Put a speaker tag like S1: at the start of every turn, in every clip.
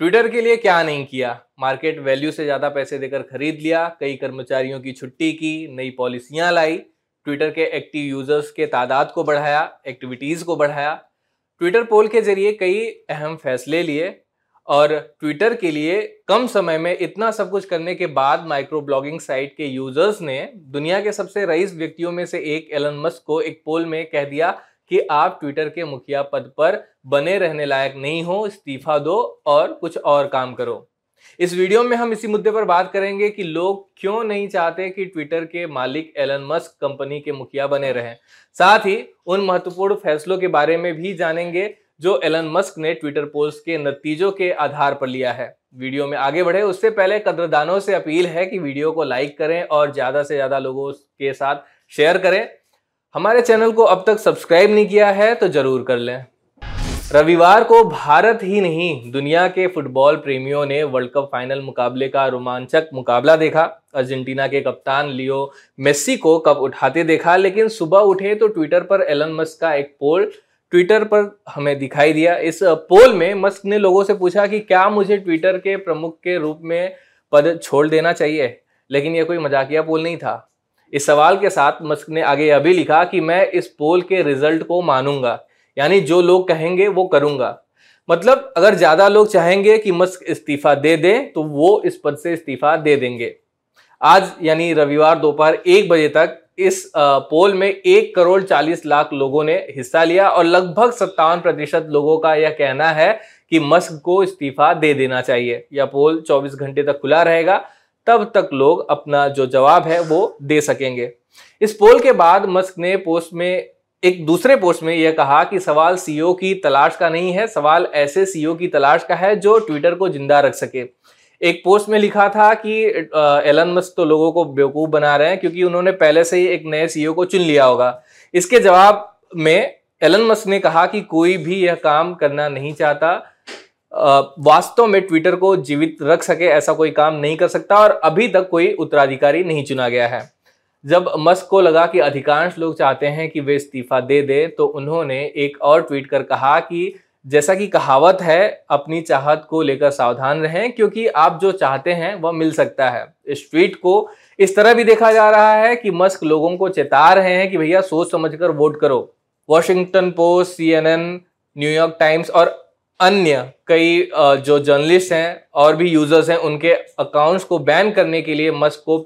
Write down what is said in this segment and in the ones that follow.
S1: Twitter के लिए क्या नहीं किया? मार्केट वैल्यू से ज़्यादा पैसे देकर खरीद लिया, कई कर्मचारियों की छुट्टी की, नई पॉलिसियाँ लाई, ट्विटर के एक्टिव यूज़र्स के तादाद को बढ़ाया, एक्टिविटीज़ को बढ़ाया। ट्विटर पोल के ज़रिए कई अहम फैसले लिए और ट्विटर के लिए कम समय में इतना सब कुछ करने के बाद माइक्रो ब्लॉगिंग साइट के यूज़र्स ने दुनिया के सबसे रईस व्यक्तियों में से एक एलन मस्क को एक पोल में कह दिया कि आप ट्विटर के मुखिया पद पर बने रहने लायक नहीं हो, इस्तीफा दो और कुछ और काम करो। इस वीडियो में हम इसी मुद्दे पर बात करेंगे कि लोग क्यों नहीं चाहते कि ट्विटर के मालिक एलन मस्क कंपनी के मुखिया बने रहें। साथ ही उन महत्वपूर्ण फैसलों के बारे में भी जानेंगे जो एलन मस्क ने ट्विटर पोस्ट के नतीजों के आधार पर लिया है। वीडियो में आगे बढ़े, उससे पहले कदरदानों से अपील है कि वीडियो को लाइक करें और ज़्यादा से ज़्यादा लोगों के साथ शेयर करें। हमारे चैनल को अब तक सब्सक्राइब नहीं किया है तो ज़रूर कर लें। रविवार को भारत ही नहीं, दुनिया के फुटबॉल प्रेमियों ने वर्ल्ड कप फाइनल मुकाबले का रोमांचक मुकाबला देखा। अर्जेंटीना के कप्तान लियो मेस्सी को कप उठाते देखा, लेकिन सुबह उठे तो ट्विटर पर एलन मस्क का एक पोल ट्विटर पर हमें दिखाई दिया। इस पोल में मस्क ने लोगों से पूछा कि क्या मुझे ट्विटर के प्रमुख के रूप में पद छोड़ देना चाहिए, लेकिन यह कोई मजाकिया पोल नहीं था। इस सवाल के साथ मस्क ने आगे यह भी लिखा कि मैं इस पोल के रिज़ल्ट को मानूँगा, यानी जो लोग कहेंगे वो करूँगा। मतलब अगर ज़्यादा लोग चाहेंगे कि मस्क इस्तीफा दे दे तो वो इस पद से इस्तीफा दे देंगे। आज, यानी रविवार दोपहर एक बजे तक, इस पोल में एक करोड़ चालीस लाख लोगों ने हिस्सा लिया और लगभग सत्तावन प्रतिशत लोगों का यह कहना है कि मस्क को इस्तीफा दे देना चाहिए। यह पोल 24 घंटे तक खुला रहेगा। तब तक लोग अपना जो जवाब है वो दे सकेंगे। इस पोल के बाद मस्क ने पोस्ट में, एक दूसरे पोस्ट में यह कहा कि सवाल सीईओ की तलाश का नहीं है, सवाल ऐसे सीईओ की तलाश का है जो ट्विटर को ज़िंदा रख सके। एक पोस्ट में लिखा था कि एलन मस्क तो लोगों को बेवकूफ़ बना रहे हैं क्योंकि उन्होंने पहले से ही एक नए सीईओ को चुन लिया होगा। इसके जवाब में एलन मस्क ने कहा कि कोई भी यह काम करना नहीं चाहता। वास्तव में ट्विटर को जीवित रख सके, ऐसा कोई काम नहीं कर सकता और अभी तक कोई उत्तराधिकारी नहीं चुना गया है। जब मस्क को लगा कि अधिकांश लोग चाहते हैं कि वे इस्तीफा दे दे तो उन्होंने एक और ट्वीट कर कहा कि जैसा कि कहावत है, अपनी चाहत को लेकर सावधान रहें, क्योंकि आप जो चाहते हैं, वह मिल सकता है। इस ट्वीट को इस तरह भी देखा जा रहा है कि मस्क लोगों को चेता रहे हैं कि भैया सोच समझकर वोट करो। Washington Post CNN New York Times और अन्य कई जो जर्नलिस्ट हैं और भी यूज़र्स हैं, उनके अकाउंट्स को बैन करने के लिए मस्क को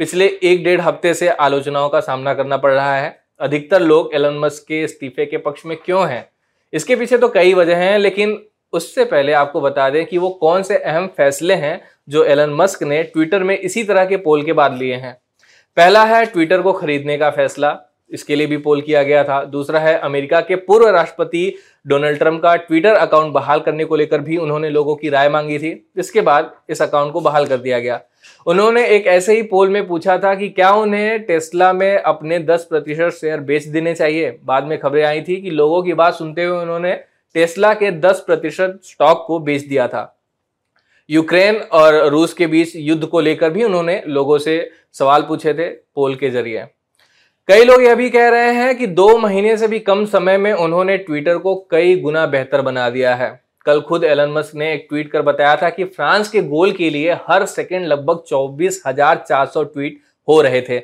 S1: पिछले एक डेढ़ हफ़्ते से आलोचनाओं का सामना करना पड़ रहा है। अधिकतर लोग एलन मस्क के इस्तीफे के पक्ष में क्यों हैं? इसके पीछे तो कई वजह हैं, लेकिन उससे पहले आपको बता दें कि वो कौन से अहम फैसले हैं जो एलन मस्क ने ट्विटर में इसी तरह के पोल के बाद लिए हैं। पहला है ट्विटर को खरीदने का फैसला। इसके लिए भी पोल किया गया था। दूसरा है, अमेरिका के पूर्व राष्ट्रपति डोनाल्ड ट्रंप का ट्विटर अकाउंट बहाल करने को लेकर भी उन्होंने लोगों की राय मांगी थी। इसके बाद इस अकाउंट को बहाल कर दिया गया। उन्होंने एक ऐसे ही पोल में पूछा था कि क्या उन्हें टेस्ला में अपने 10 प्रतिशत शेयर बेच देने चाहिए? बाद में खबरें आई थी कि लोगों की बात सुनते हुए उन्होंने टेस्ला के 10 प्रतिशत स्टॉक को बेच दिया था। यूक्रेन और रूस के बीच युद्ध को लेकर भी उन्होंने लोगों से सवाल पूछे थे पोल के ज़रिए। कई लोग यह भी कह रहे हैं कि दो महीने से भी कम समय में उन्होंने ट्विटर को कई गुना बेहतर बना दिया है। कल खुद एलन मस्क ने एक ट्वीट कर बताया था कि फ्रांस के गोल के लिए हर सेकंड लगभग चौबीस हज़ार चार सौ ट्वीट हो रहे थे,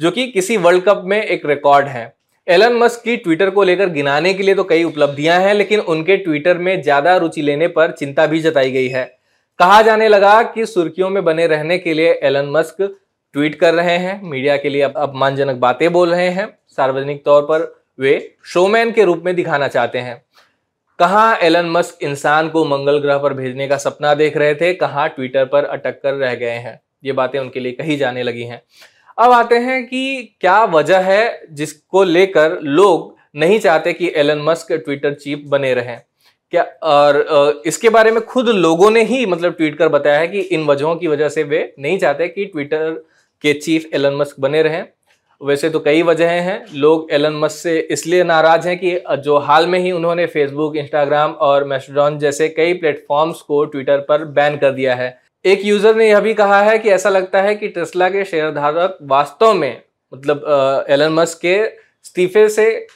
S1: जो कि किसी वर्ल्ड कप में एक रिकॉर्ड है। एलन मस्क की ट्विटर को लेकर गिनाने के लिए तो कई उपलब्धियाँ हैं, लेकिन उनके ट्विटर में ज़्यादा रुचि लेने पर चिंता भी जताई गई है। कहा जाने लगा कि सुर्खियों में बने रहने के लिए एलन मस्क ट्वीट कर रहे हैं, मीडिया के लिए अपमानजनक बातें बोल रहे हैं। सार्वजनिक तौर पर वे शोमैन के रूप में दिखाना चाहते हैं। कहा एलन मस्क इंसान को मंगल ग्रह पर भेजने का सपना देख रहे थे? कहा ट्विटर पर अटक कर रह गए हैं? ये बातें उनके लिए कही जाने लगी हैं। अब आते हैं कि क्या वजह है जिसको लेकर लोग नहीं चाहते कि एलन मस्क ट्विटर चीफ बने रहें? क्या और इसके बारे में खुद लोगों ने ही मतलब ट्वीट कर बताया है कि इन वजहों की वजह से वे नहीं चाहते कि ट्विटर के चीफ एलन मस्क बने रहें। वैसे तो कई वजह हैं। लोग एलन मस्क से इसलिए नाराज़ हैं कि जो हाल में ही उन्होंने फेसबुक इंस्टाग्राम और मेस्टोडॉन जैसे कई प्लेटफॉर्म्स को ट्विटर पर बैन कर दिया है। एक यूज़र ने यह भी कहा है कि ऐसा लगता है कि टेस्ला के शेयरधारक वास्तव में मतलब एलन मस्क के इस्तीफे से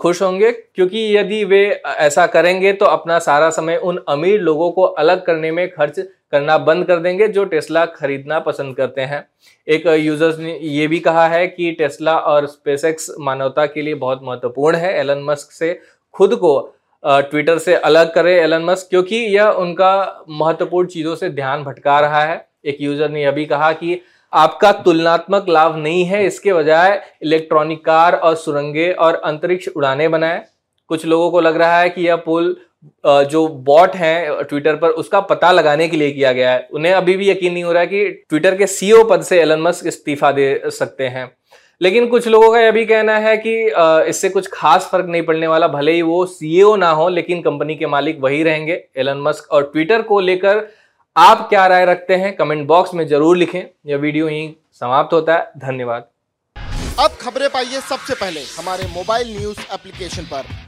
S1: खुश होंगे, क्योंकि यदि वे ऐसा करेंगे तो अपना सारा समय उन अमीर लोगों को अलग करने में खर्च करना बंद कर देंगे जो टेस्ला खरीदना पसंद करते हैं। एक यूज़र्स ने ये भी कहा है कि टेस्ला और स्पेसएक्स मानवता के लिए बहुत महत्वपूर्ण है। एलन मस्क से खुद को ट्विटर से अलग करे एलन मस्क क्योंकि यह उनका महत्वपूर्ण चीज़ों से ध्यान भटका रहा है। एक यूज़र ने यह भी कहा कि आपका तुलनात्मक लाभ नहीं है, इसके बजाय इलेक्ट्रॉनिक कार और सुरंगे और अंतरिक्ष उड़ाने बनाए। कुछ लोगों को लग रहा है कि यह पुल जो बॉट हैं ट्विटर पर, उसका पता लगाने के लिए किया गया है। उन्हें अभी भी यकीन नहीं हो रहा है कि ट्विटर के सीईओ पद से एलन मस्क इस्तीफा दे सकते हैं। लेकिन कुछ लोगों का यह भी कहना है कि इससे कुछ खास फ़र्क नहीं पड़ने वाला, भले ही वो सीईओ ना हो, लेकिन कंपनी के मालिक वही रहेंगे एलन मस्क और ट्विटर को लेकर आप क्या राय रखते हैं कमेंट बॉक्स में ज़रूर लिखें। यह वीडियो यहीं समाप्त होता है। धन्यवाद।
S2: अब खबरें पाइए सबसे पहले हमारे मोबाइल न्यूज़ एप्लीकेशन पर।